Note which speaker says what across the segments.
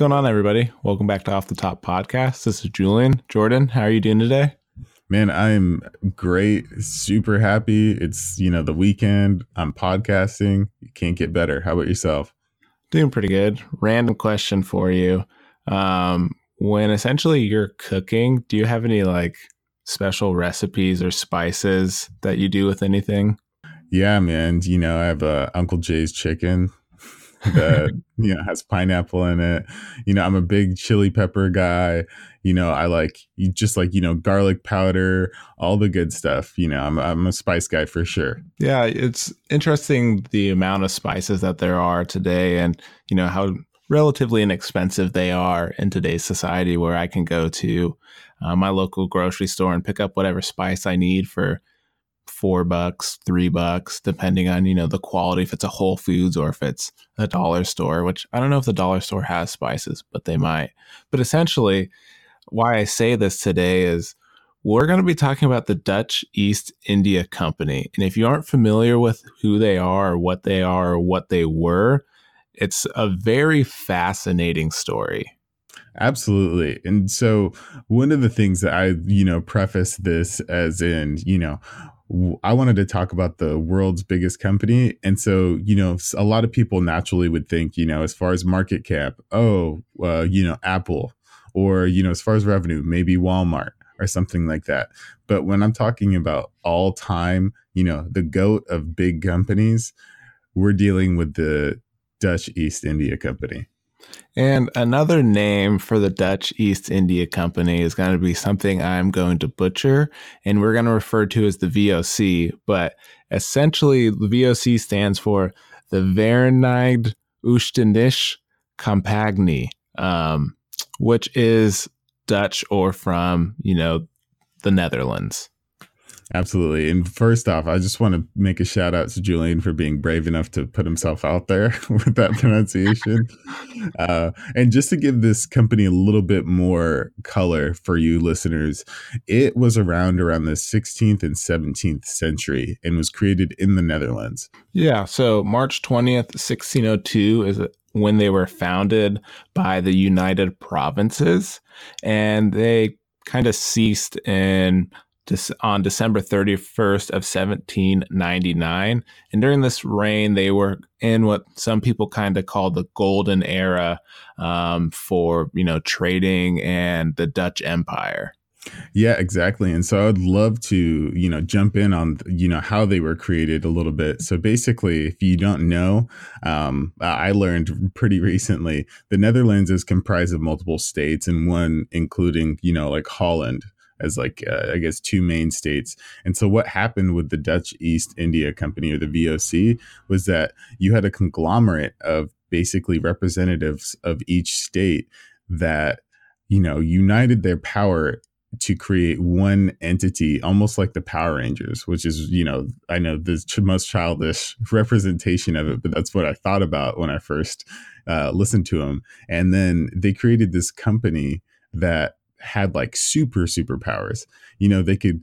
Speaker 1: going on, everybody? Welcome back to Off the Top Podcast. This is Julian. Jordan, how are you doing today?
Speaker 2: Man, I'm great. Super happy. It's, you know, the weekend. I'm podcasting. You can't get better. How about yourself?
Speaker 1: Doing pretty good. Random question for you. Um, when essentially you're cooking, do you have any like special recipes or spices that you do with anything?
Speaker 2: Yeah, man. You know, I have a Uncle Jay's chicken that you know has pineapple in it. You know, I'm a big chili pepper guy. You know, I like you just like you know garlic powder, all the good stuff. You know, I'm I'm a spice guy for sure.
Speaker 1: Yeah, it's interesting the amount of spices that there are today, and you know how relatively inexpensive they are in today's society. Where I can go to uh, my local grocery store and pick up whatever spice I need for four bucks, three bucks, depending on, you know, the quality, if it's a Whole Foods or if it's a dollar store, which I don't know if the dollar store has spices, but they might. But essentially, why I say this today is we're going to be talking about the Dutch East India Company. And if you aren't familiar with who they are or what they are or what they were, it's a very fascinating story.
Speaker 2: Absolutely. And so one of the things that I, you know, preface this as in, you know, I wanted to talk about the world's biggest company. And so, you know, a lot of people naturally would think, you know, as far as market cap, oh, uh, you know, Apple, or, you know, as far as revenue, maybe Walmart or something like that. But when I'm talking about all time, you know, the goat of big companies, we're dealing with the Dutch East India Company.
Speaker 1: And another name for the Dutch East India Company is going to be something I'm going to butcher, and we're going to refer to as the VOC. But essentially, the VOC stands for the Verenigde Oostindische Compagnie, um, which is Dutch or from, you know, the Netherlands.
Speaker 2: Absolutely. And first off, I just want to make a shout out to Julian for being brave enough to put himself out there with that pronunciation. uh, and just to give this company a little bit more color for you listeners, it was around around the 16th and 17th century and was created in the Netherlands.
Speaker 1: Yeah. So March 20th, 1602 is when they were founded by the United Provinces and they kind of ceased in on December 31st of 1799. And during this reign, they were in what some people kind of call the golden era um, for, you know, trading and the Dutch Empire.
Speaker 2: Yeah, exactly. And so I'd love to, you know, jump in on, you know, how they were created a little bit. So basically, if you don't know, um, I learned pretty recently the Netherlands is comprised of multiple states and one including, you know, like Holland as like uh, I guess two main states. And so what happened with the Dutch East India Company or the VOC was that you had a conglomerate of basically representatives of each state that you know united their power to create one entity almost like the power rangers which is you know i know the most childish representation of it but that's what i thought about when i first uh, listened to them and then they created this company that had like super superpowers. You know, they could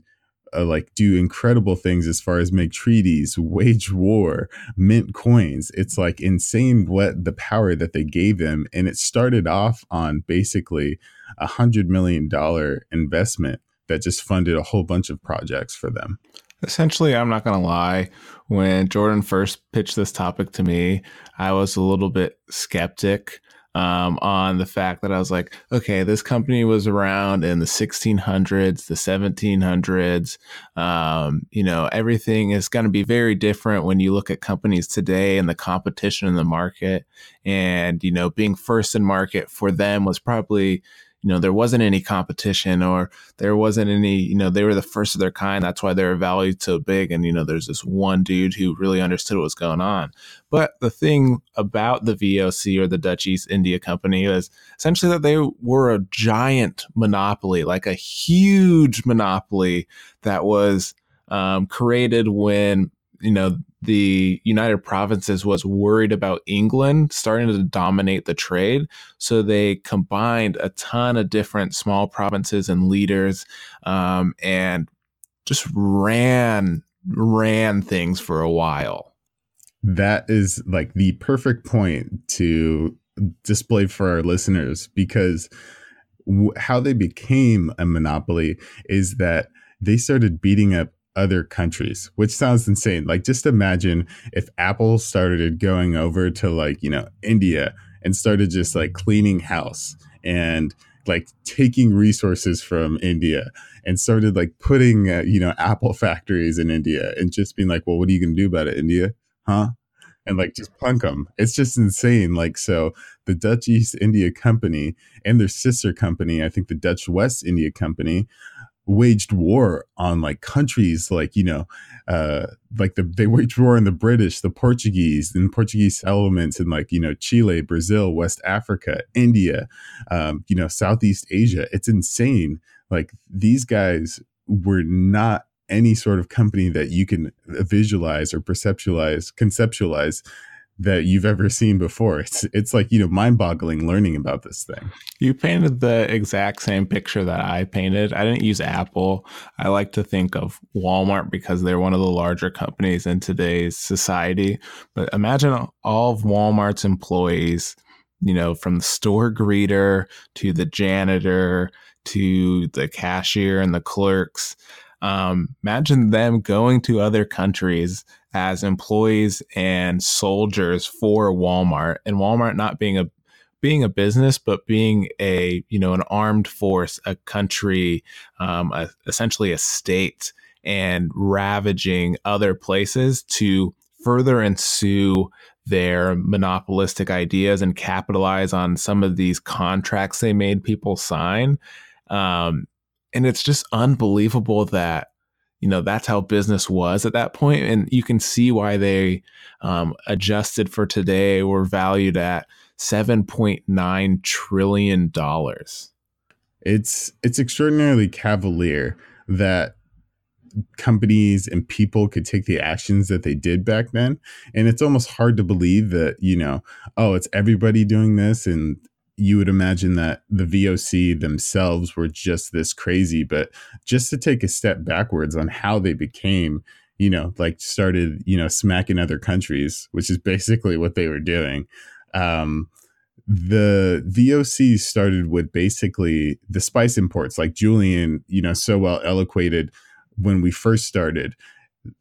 Speaker 2: uh, like do incredible things as far as make treaties, wage war, mint coins. It's like insane what the power that they gave them. And it started off on basically a hundred million dollar investment that just funded a whole bunch of projects for them.
Speaker 1: Essentially, I'm not going to lie. When Jordan first pitched this topic to me, I was a little bit skeptic um, on the fact that I was like, okay, this company was around in the 1600s, the 1700s. Um, you know, everything is going to be very different when you look at companies today and the competition in the market. And, you know, being first in market for them was probably you know there wasn't any competition or there wasn't any you know they were the first of their kind. That's why they were valued so big. And you know there's this one dude who really understood what was going on. But the thing about the voc or the dutch east india company is essentially that they were a giant monopoly like a huge monopoly that was um, created when you know the United Provinces was worried about England starting to dominate the trade. So they combined a ton of different small provinces and leaders um, and just ran ran things for a while.
Speaker 2: That is like the perfect point to display for our listeners because w- how they became a monopoly is that they started beating up other countries, which sounds insane. Like, just imagine if Apple started going over to like, you know, India and started just like cleaning house and like taking resources from India and started like putting, uh, you know, Apple factories in India and just being like, well, what are you going to do about it, India? Huh? And like just punk them. It's just insane. Like, so the Dutch East India Company and their sister company, I think the Dutch West India Company, waged war on like countries like you know uh like the they waged war on the british the portuguese and portuguese settlements in like you know chile brazil west africa india um you know southeast asia. It's insane. Like these guys were not any sort of company that you can visualize or perceptualize conceptualize that you've ever seen before. It's it's like, you know, mind-boggling learning about this thing.
Speaker 1: You painted the exact same picture that I painted. I didn't use Apple. I like to think of Walmart because they're one of the larger companies in today's society. But imagine all of Walmart's employees, you know, from the store greeter to the janitor to the cashier and the clerks. Um, imagine them going to other countries as employees and soldiers for Walmart, and Walmart not being a being a business, but being a you know an armed force, a country, um, a, essentially a state, and ravaging other places to further ensue their monopolistic ideas and capitalize on some of these contracts they made people sign. Um, and it's just unbelievable that you know that's how business was at that point and you can see why they um, adjusted for today were valued at 7.9 trillion dollars.
Speaker 2: It's it's extraordinarily cavalier that companies and people could take the actions that they did back then and it's almost hard to believe that you know oh it's everybody doing this and you would imagine that the VOC themselves were just this crazy, but just to take a step backwards on how they became, you know, like started, you know, smacking other countries, which is basically what they were doing. Um, the VOC started with basically the spice imports, like Julian, you know, so well eloquated when we first started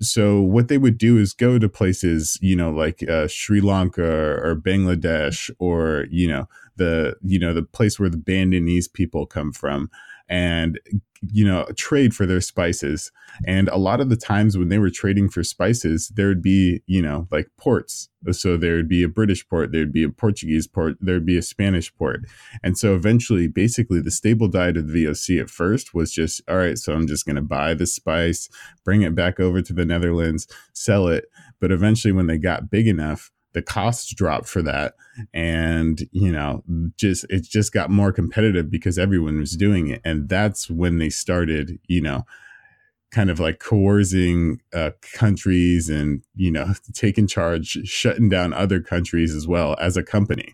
Speaker 2: so what they would do is go to places you know like uh, sri lanka or bangladesh or you know the you know the place where the bandinese people come from and you know trade for their spices. And a lot of the times when they were trading for spices there would be you know like ports. So there would be a british port there'd be a portuguese port there'd be a spanish port. And so eventually basically the stable diet of the voc at first was just all right so i'm just going to buy the spice bring it back over to the netherlands sell it. But eventually when they got big enough the costs dropped for that. And you know just it just got more competitive because everyone was doing it. And that's when they started you know kind of like coercing uh, countries and you know taking charge shutting down other countries as well as a company.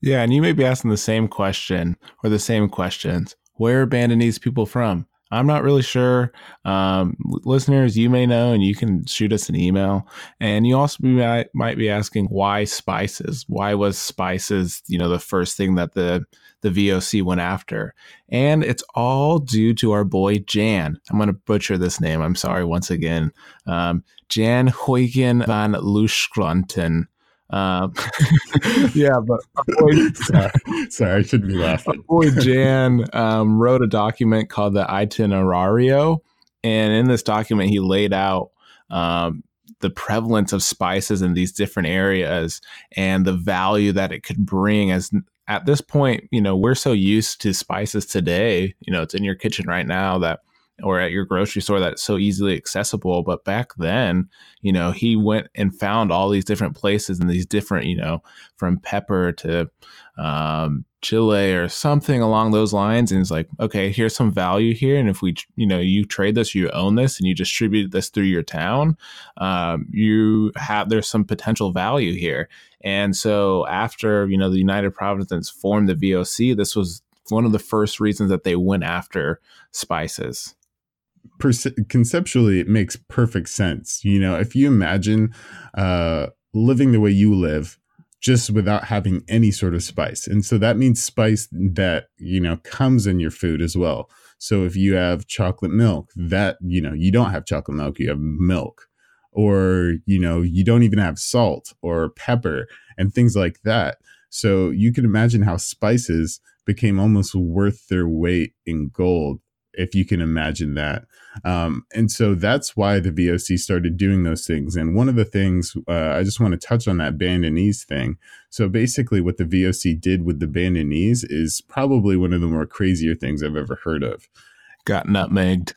Speaker 1: Yeah and you may be asking the same question or the same questions. Where are bandinese people from I'm not really sure. Um, listeners, you may know, and you can shoot us an email. And you also might, might be asking why spices? Why was spices, you know, the first thing that the the VOC went after? And it's all due to our boy Jan. I'm going to butcher this name. I'm sorry once again. Um, Jan Huygen van Lushkranten. Um, yeah, but boy,
Speaker 2: sorry, sorry, I shouldn't be laughing.
Speaker 1: boy Jan um, wrote a document called the Itinerario, and in this document, he laid out um, the prevalence of spices in these different areas and the value that it could bring. As at this point, you know, we're so used to spices today. You know, it's in your kitchen right now that or at your grocery store that's so easily accessible. But back then, you know, he went and found all these different places and these different, you know, from pepper to um, Chile or something along those lines. And it's like, okay, here's some value here. And if we, you know, you trade this, you own this, and you distribute this through your town, um, you have, there's some potential value here. And so after, you know, the United Provinces formed the VOC, this was one of the first reasons that they went after spices
Speaker 2: conceptually it makes perfect sense you know if you imagine uh, living the way you live just without having any sort of spice. And so that means spice that, you know, comes in your food as well. So if you have chocolate milk, that, you know, you don't have chocolate milk, you have milk. Or, you know, you don't even have salt or pepper and things like that. So you can imagine how spices became almost worth their weight in gold if you can imagine that. Um, and so that's why the VOC started doing those things. And one of the things uh, I just want to touch on that bandonese thing. So basically, what the VOC did with the bandonese is probably one of the more crazier things I've ever heard of.
Speaker 1: Got nutmegged.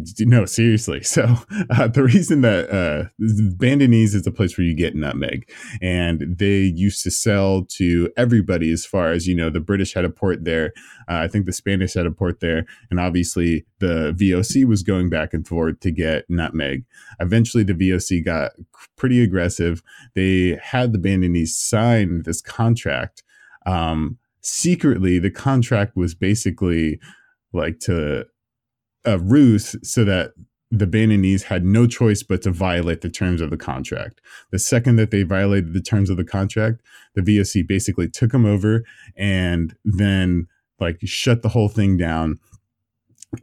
Speaker 2: No, seriously. So uh, the reason that uh, Bandonese is the place where you get nutmeg, and they used to sell to everybody. As far as you know, the British had a port there. Uh, I think the Spanish had a port there, and obviously the VOC was going back and forth to get nutmeg. Eventually, the VOC got pretty aggressive. They had the Bandanese sign this contract. Um, secretly, the contract was basically like to a ruse so that the Bandonese had no choice but to violate the terms of the contract. The second that they violated the terms of the contract, the VOC basically took them over and then like shut the whole thing down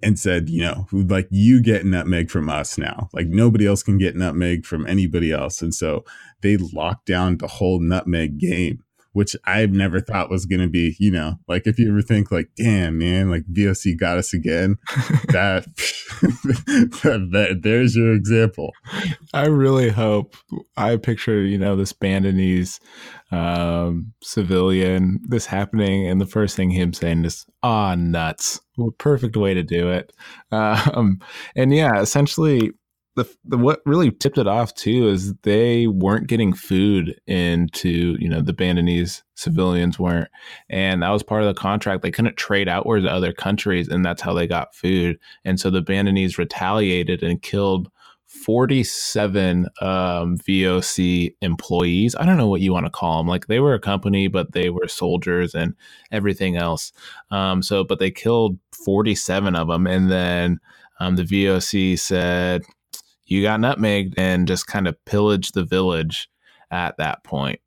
Speaker 2: and said, you know, like you get nutmeg from us now. Like nobody else can get nutmeg from anybody else. And so they locked down the whole nutmeg game which I've never thought was going to be, you know, like if you ever think like, damn, man, like VOC got us again, that, that, there's your example.
Speaker 1: I really hope I picture, you know, this Bandonese um, civilian, this happening, and the first thing him saying is, ah, nuts. perfect way to do it. Um, and yeah, essentially, the, the what really tipped it off too is they weren't getting food into you know the Bandonese civilians weren't, and that was part of the contract. They couldn't trade outward to other countries, and that's how they got food. And so the Bandonese retaliated and killed 47 um, VOC employees. I don't know what you want to call them. Like they were a company, but they were soldiers and everything else. Um, so, but they killed 47 of them, and then. Um, the VOC said, you got nutmegged and just kind of pillaged the village at that point.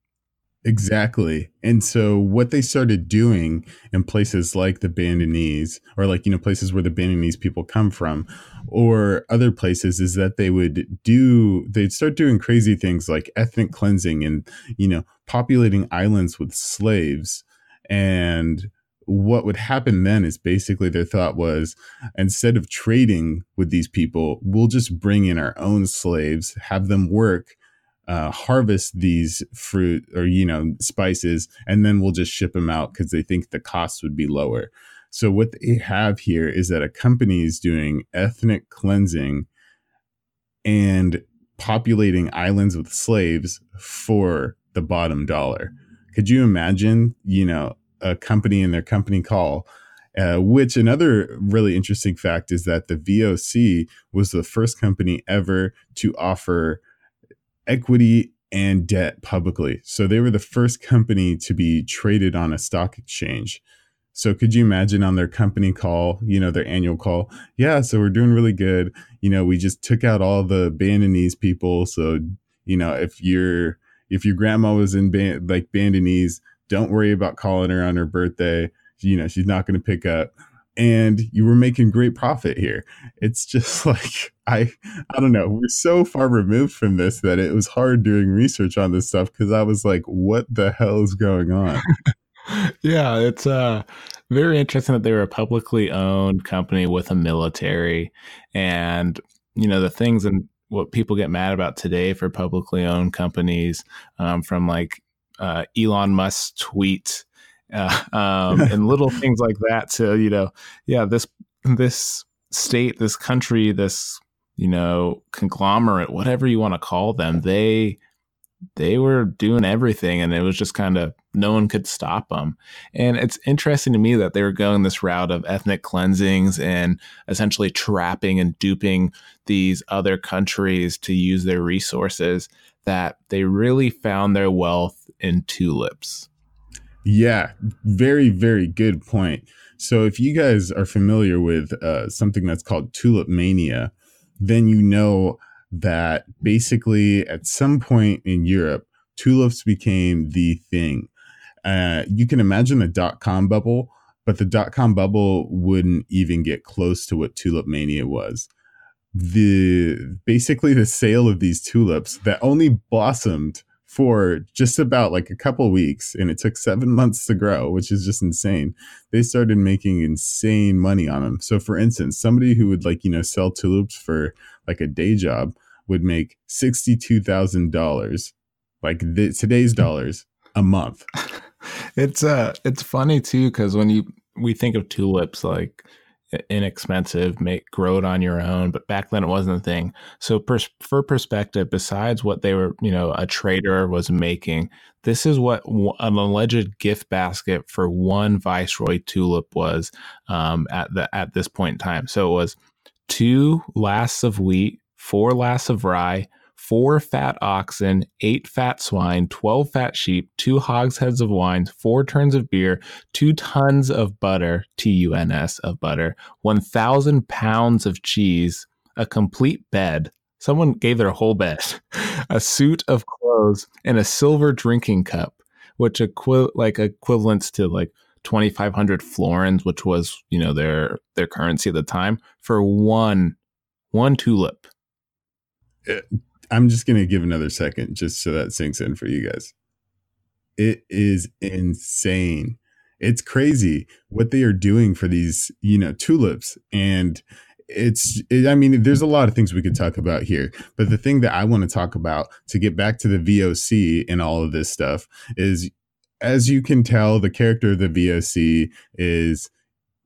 Speaker 2: Exactly. And so what they started doing in places like the Bandanese or like, you know, places where the Bandanese people come from or other places is that they would do, they'd start doing crazy things like ethnic cleansing and, you know, populating islands with slaves and what would happen then is basically their thought was instead of trading with these people, we'll just bring in our own slaves, have them work, uh, harvest these fruit or, you know, spices, and then we'll just ship them out because they think the costs would be lower. So, what they have here is that a company is doing ethnic cleansing and populating islands with slaves for the bottom dollar. Could you imagine, you know, a company in their company call. Uh, which another really interesting fact is that the VOC was the first company ever to offer equity and debt publicly. So they were the first company to be traded on a stock exchange. So could you imagine on their company call, you know, their annual call? Yeah, so we're doing really good. You know, we just took out all the Bandonese people. So, you know, if your if your grandma was in band, like Bandonese, don't worry about calling her on her birthday. You know, she's not going to pick up. And you were making great profit here. It's just like I I don't know. We're so far removed from this that it was hard doing research on this stuff because I was like, what the hell is going on?
Speaker 1: yeah, it's uh very interesting that they were a publicly owned company with a military and you know the things and what people get mad about today for publicly owned companies um, from like uh, Elon Musk tweet uh, um, and little things like that to you know yeah this this state this country this you know conglomerate whatever you want to call them they they were doing everything and it was just kind of no one could stop them and it's interesting to me that they were going this route of ethnic cleansings and essentially trapping and duping these other countries to use their resources that they really found their wealth in tulips.
Speaker 2: Yeah, very, very good point. So, if you guys are familiar with uh, something that's called tulip mania, then you know that basically at some point in Europe, tulips became the thing. Uh, you can imagine the dot com bubble, but the dot com bubble wouldn't even get close to what tulip mania was. The basically the sale of these tulips that only blossomed for just about like a couple weeks and it took seven months to grow which is just insane. They started making insane money on them so for instance somebody who would like you know sell tulips for like a day job would make $62000 like the, today's dollars a month.
Speaker 1: It's uh it's funny too because when you we think of tulips like inexpensive, make grow it on your own. But back then it wasn't a thing. So pers- for perspective, besides what they were, you know, a trader was making, this is what an alleged gift basket for one Viceroy tulip was um, at the at this point in time. So it was two lasts of wheat, four lasts of rye, four fat oxen, eight fat swine, 12 fat sheep, two hogsheads of wine, four tuns of beer, two tons of butter, T U N S of butter, 1,000 pounds of cheese, a complete bed. Someone gave their whole bed, a suit of clothes, and a silver drinking cup, which equi- like equivalents to like 2,500 florins, which was you know their their currency at the time, for one one tulip.
Speaker 2: I'm just going to give another second just so that sinks in for you guys. It is insane. It's crazy what they are doing for these, you know, tulips. And it's, it, I mean, there's a lot of things we could talk about here. But the thing that I want to talk about to get back to the VOC and all of this stuff is, as you can tell, the character of the VOC is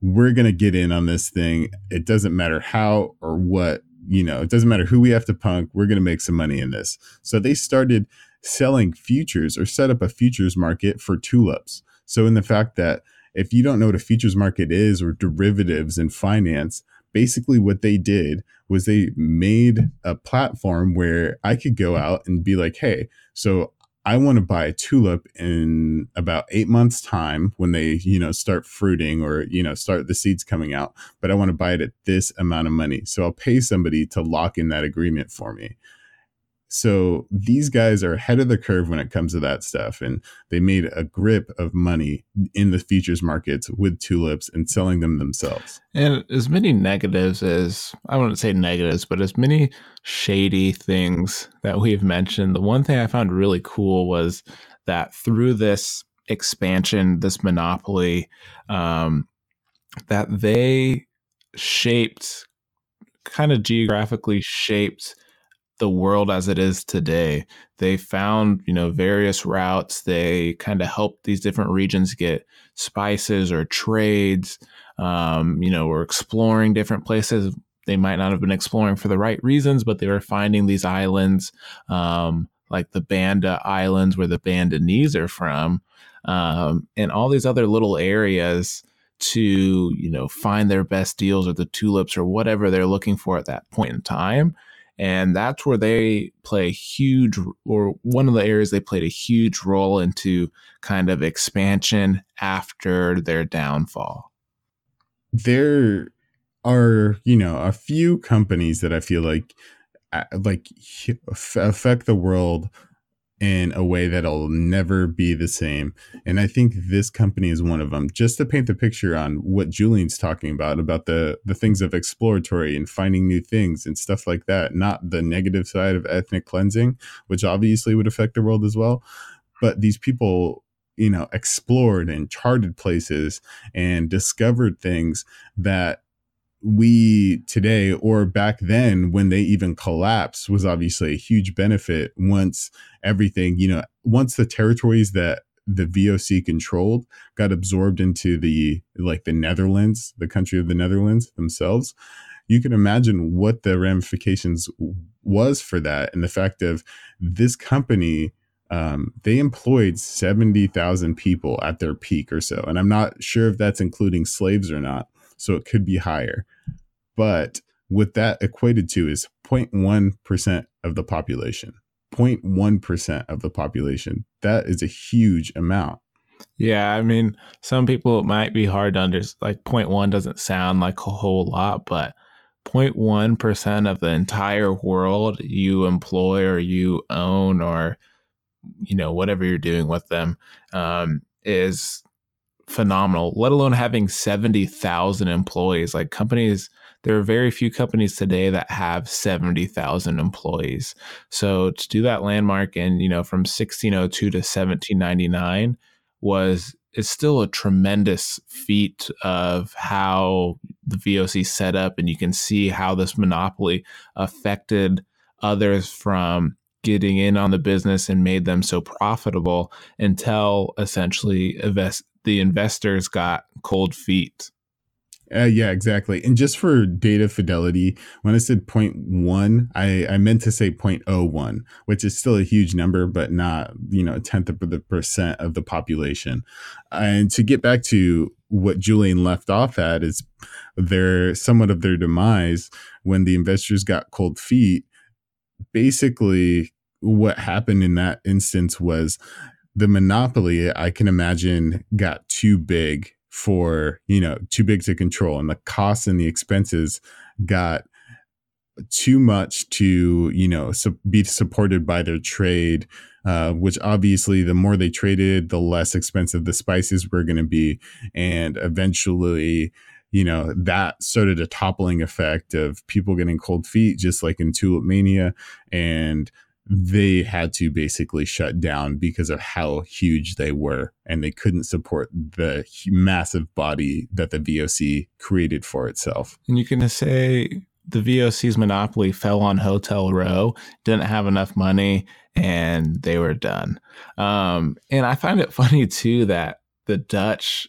Speaker 2: we're going to get in on this thing. It doesn't matter how or what you know, it doesn't matter who we have to punk, we're going to make some money in this. So they started selling futures or set up a futures market for tulips. So, in the fact that if you don't know what a futures market is or derivatives in finance, basically what they did was they made a platform where I could go out and be like, hey, so I want to buy a tulip in about eight months' time when they, you know, start fruiting or, you know, start the seeds coming out, but I want to buy it at this amount of money. So I'll pay somebody to lock in that agreement for me. So these guys are ahead of the curve when it comes to that stuff. And they made a grip of money in the futures markets with tulips and selling them themselves.
Speaker 1: And as many negatives as I wouldn't say negatives, but as many shady things that we've mentioned, the one thing I found really cool was that through this expansion, this monopoly, um, that they shaped kind of geographically shaped the world as it is today. They found, you know, various routes. They kind of helped these different regions get spices or trades. Um, you know, were exploring different places. They might not have been exploring for the right reasons, but they were finding these islands, um, like the Banda Islands, where the Bandanese are from, um, and all these other little areas to you know find their best deals or the tulips or whatever they're looking for at that point in time and that's where they play a huge or one of the areas they played a huge role into kind of expansion after their downfall.
Speaker 2: There are you know a few companies that i feel like uh, like affect the world in a way that'll never be the same. And I think this company is one of them. Just to paint the picture on what Julian's talking about, about the the things of exploratory and finding new things and stuff like that, not the negative side of ethnic cleansing, which obviously would affect the world as well. But these people you know explored and charted places and discovered things that we today or back then when they even collapsed was obviously a huge benefit once everything you know once the territories that the VOC controlled got absorbed into the like the Netherlands, the country of the Netherlands themselves. You can imagine what the ramifications was for that, and the fact of this company, um, they employed seventy thousand people at their peak or so, and I'm not sure if that's including slaves or not so it could be higher. But what that equated to is 0.1% of the population. 0.1% of the population. That is a huge amount.
Speaker 1: Yeah, I mean, some people it might be hard to understand. Like 0.1 doesn't sound like a whole lot, but 0.1% of the entire world you employ or you own or you know whatever you're doing with them um, is phenomenal. Let alone having seventy thousand employees. Like companies, there are very few companies today that have seventy thousand employees. So to do that landmark and you know from sixteen oh two to seventeen ninety nine was it's still a tremendous feat of how the VOC set up, and you can see how this monopoly affected others from getting in on the business and made them so profitable until essentially the investors got cold feet.
Speaker 2: Uh, yeah, exactly. And just for data fidelity, when I said 0.1, I, I meant to say 0.01, which is still a huge number, but not, you know, a tenth of the percent of the population. And to get back to what Julian left off at is their somewhat of their demise when the investors got cold feet. Basically, what happened in that instance was the monopoly, I can imagine, got too big for, you know, too big to control. And the costs and the expenses got too much to, you know, su- be supported by their trade. Uh, which obviously, the more they traded, the less expensive the spices were going to be. And eventually, you know, that started a toppling effect of people getting cold feet, just like in Tulip Mania. And they had to basically shut down because of how huge they were and they couldn't support the massive body that the VOC created for itself.
Speaker 1: And you can say the VOC's monopoly fell on Hotel Row, didn't have enough money, and they were done. Um, and I find it funny too that the Dutch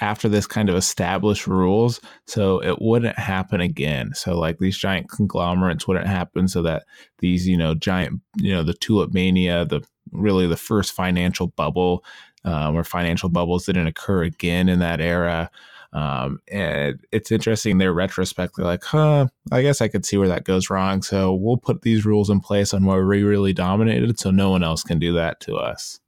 Speaker 1: after this kind of established rules so it wouldn't happen again. So like these giant conglomerates wouldn't happen so that these you know giant you know the tulip mania the really the first financial bubble um, where financial bubbles didn't occur again in that era. Um, and it's interesting their retrospect they're like huh i guess i could see where that goes wrong so we'll put these rules in place on where we really dominated so no one else can do that to us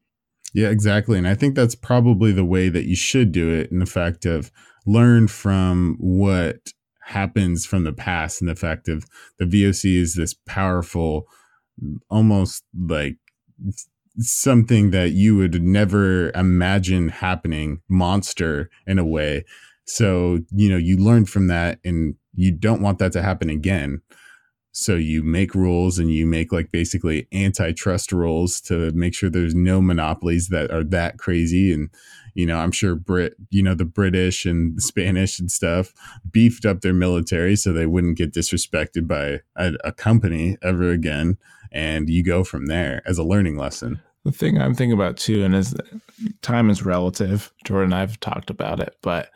Speaker 2: yeah, exactly. And I think that's probably the way that you should do it in the fact of learn from what happens from the past and the fact of the VOC is this powerful, almost like something that you would never imagine happening monster in a way. So, you know, you learn from that and you don't want that to happen again. So you make rules and you make like basically antitrust rules to make sure there's no monopolies that are that crazy. And, you know, I'm sure Brit, you know, the British and the Spanish and stuff beefed up their military so they wouldn't get disrespected by a, a company ever again. And you go from there as a learning lesson.
Speaker 1: The thing I'm thinking about too, and is time is relative. Jordan and I've talked about it, but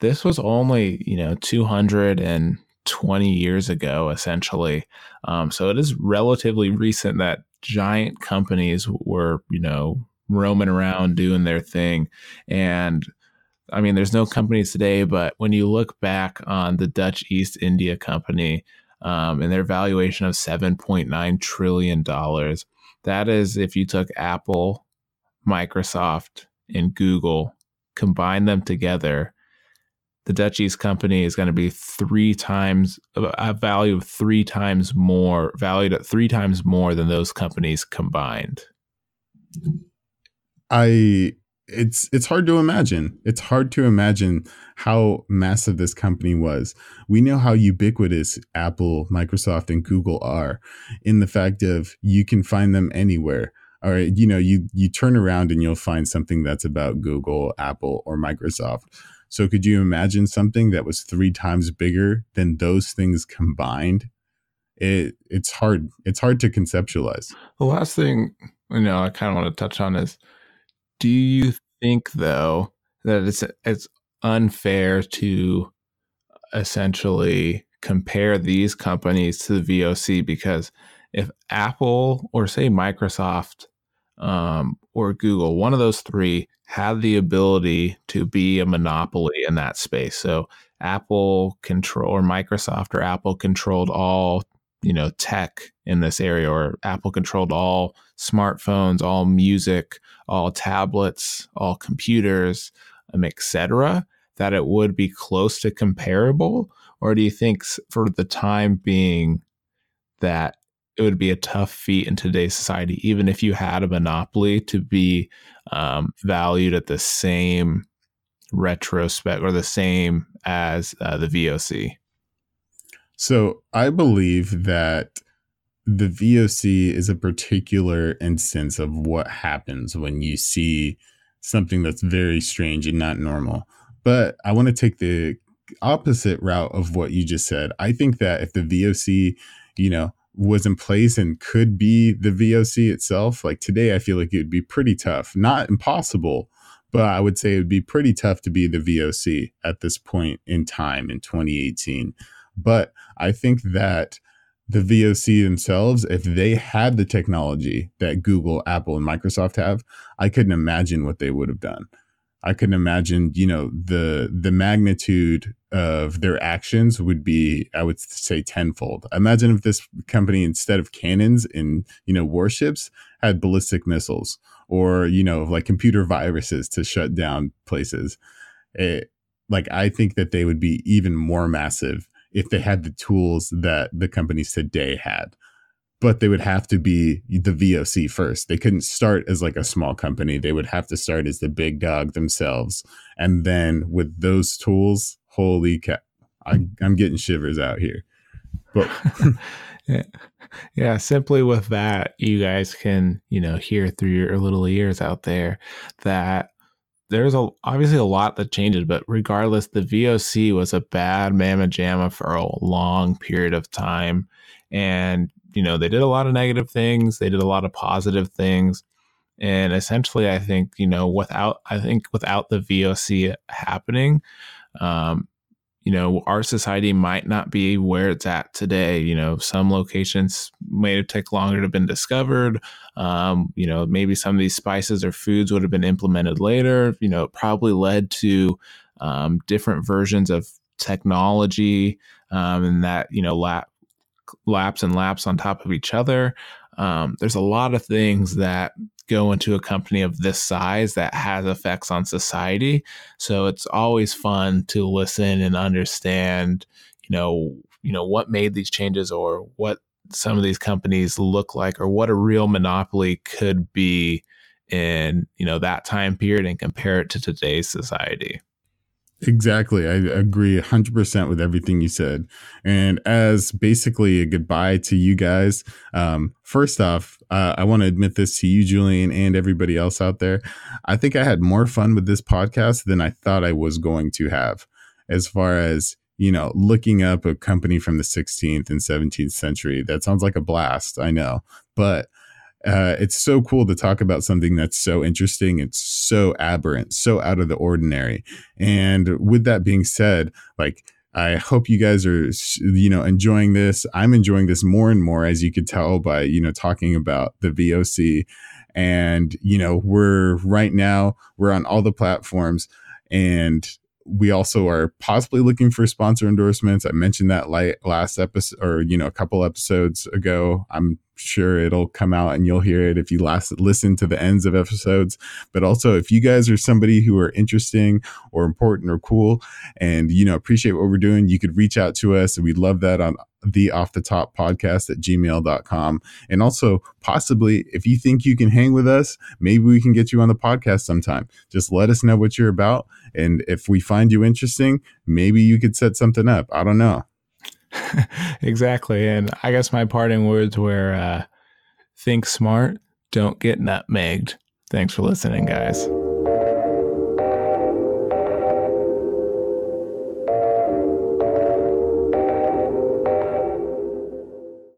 Speaker 1: this was only, you know, 200 and 20 years ago, essentially. Um, so it is relatively recent that giant companies were, you know, roaming around doing their thing. And I mean, there's no companies today, but when you look back on the Dutch East India Company um, and their valuation of $7.9 trillion, that is if you took Apple, Microsoft, and Google, combine them together the Dutch East company is going to be three times a value of three times more valued at three times more than those companies combined.
Speaker 2: I it's it's hard to imagine. It's hard to imagine how massive this company was. We know how ubiquitous Apple, Microsoft, and Google are in the fact of you can find them anywhere. All right, you know, you you turn around and you'll find something that's about Google, Apple, or Microsoft so could you imagine something that was three times bigger than those things combined? It it's hard. It's hard to conceptualize.
Speaker 1: The last thing you know I kind of want to touch on is do you think though that it's it's unfair to essentially compare these companies to the VOC because if Apple or say Microsoft um, or Google, one of those three had the ability to be a monopoly in that space. So Apple control or Microsoft or Apple controlled all, you know, tech in this area or Apple controlled all smartphones, all music, all tablets, all computers, um, etc. that it would be close to comparable or do you think for the time being that it would be a tough feat in today's society, even if you had a monopoly, to be um, valued at the same retrospect or the same as uh, the VOC.
Speaker 2: So I believe that the VOC is a particular instance of what happens when you see something that's very strange and not normal. But I want to take the opposite route of what you just said. I think that if the VOC, you know, was in place and could be the VOC itself, like today, I feel like it would be pretty tough. Not impossible, but I would say it would be pretty tough to be the VOC at this point in time in 2018. But I think that the VOC themselves, if they had the technology that Google, Apple, and Microsoft have, I couldn't imagine what they would have done. I couldn't imagine, you know, the the magnitude of their actions would be, I would say, tenfold. Imagine if this company, instead of cannons in, you know, warships, had ballistic missiles or, you know, like computer viruses to shut down places. It, like, I think that they would be even more massive if they had the tools that the companies today had but they would have to be the VOC first. They couldn't start as like a small company. They would have to start as the big dog themselves. And then with those tools, holy cow, I, am getting shivers out here. But
Speaker 1: yeah. yeah, simply with that, you guys can, you know, hear through your little ears out there that there's a obviously a lot that changes, but regardless, the VOC was a bad mamma jamma for a long period of time. And you know, they did a lot of negative things, they did a lot of positive things. And essentially, I think, you know, without, I think without the VOC happening, um, you know, our society might not be where it's at today. You know, some locations may have taken longer to have been discovered. Um, you know, maybe some of these spices or foods would have been implemented later. You know, it probably led to um, different versions of technology um, and that, you know, la- laps and laps on top of each other. Um, there's a lot of things that go into a company of this size that has effects on society. So it's always fun to listen and understand, you know, you know what made these changes or what some of these companies look like or what a real monopoly could be in, you know, that time period and compare it to today's society.
Speaker 2: Exactly. I agree 100% with everything you said. And as basically a goodbye to you guys, um, first off, uh, I want to admit this to you, Julian, and everybody else out there. I think I had more fun with this podcast than I thought I was going to have, as far as you know, looking up a company from the 16th and 17th century. That sounds like a blast, I know. But uh, it's so cool to talk about something that's so interesting. It's so aberrant, so out of the ordinary. And with that being said, like, I hope you guys are, you know, enjoying this. I'm enjoying this more and more, as you could tell by, you know, talking about the VOC. And, you know, we're right now, we're on all the platforms and we also are possibly looking for sponsor endorsements. I mentioned that last episode or, you know, a couple episodes ago. I'm sure it'll come out and you'll hear it if you last listen to the ends of episodes. But also, if you guys are somebody who are interesting or important or cool and, you know, appreciate what we're doing, you could reach out to us. And we love that on the off the top podcast at gmail.com. And also, possibly, if you think you can hang with us, maybe we can get you on the podcast sometime. Just let us know what you're about. And if we find you interesting, maybe you could set something up. I don't know.
Speaker 1: exactly. And I guess my parting words were uh, think smart, don't get nutmegged. Thanks for listening, guys.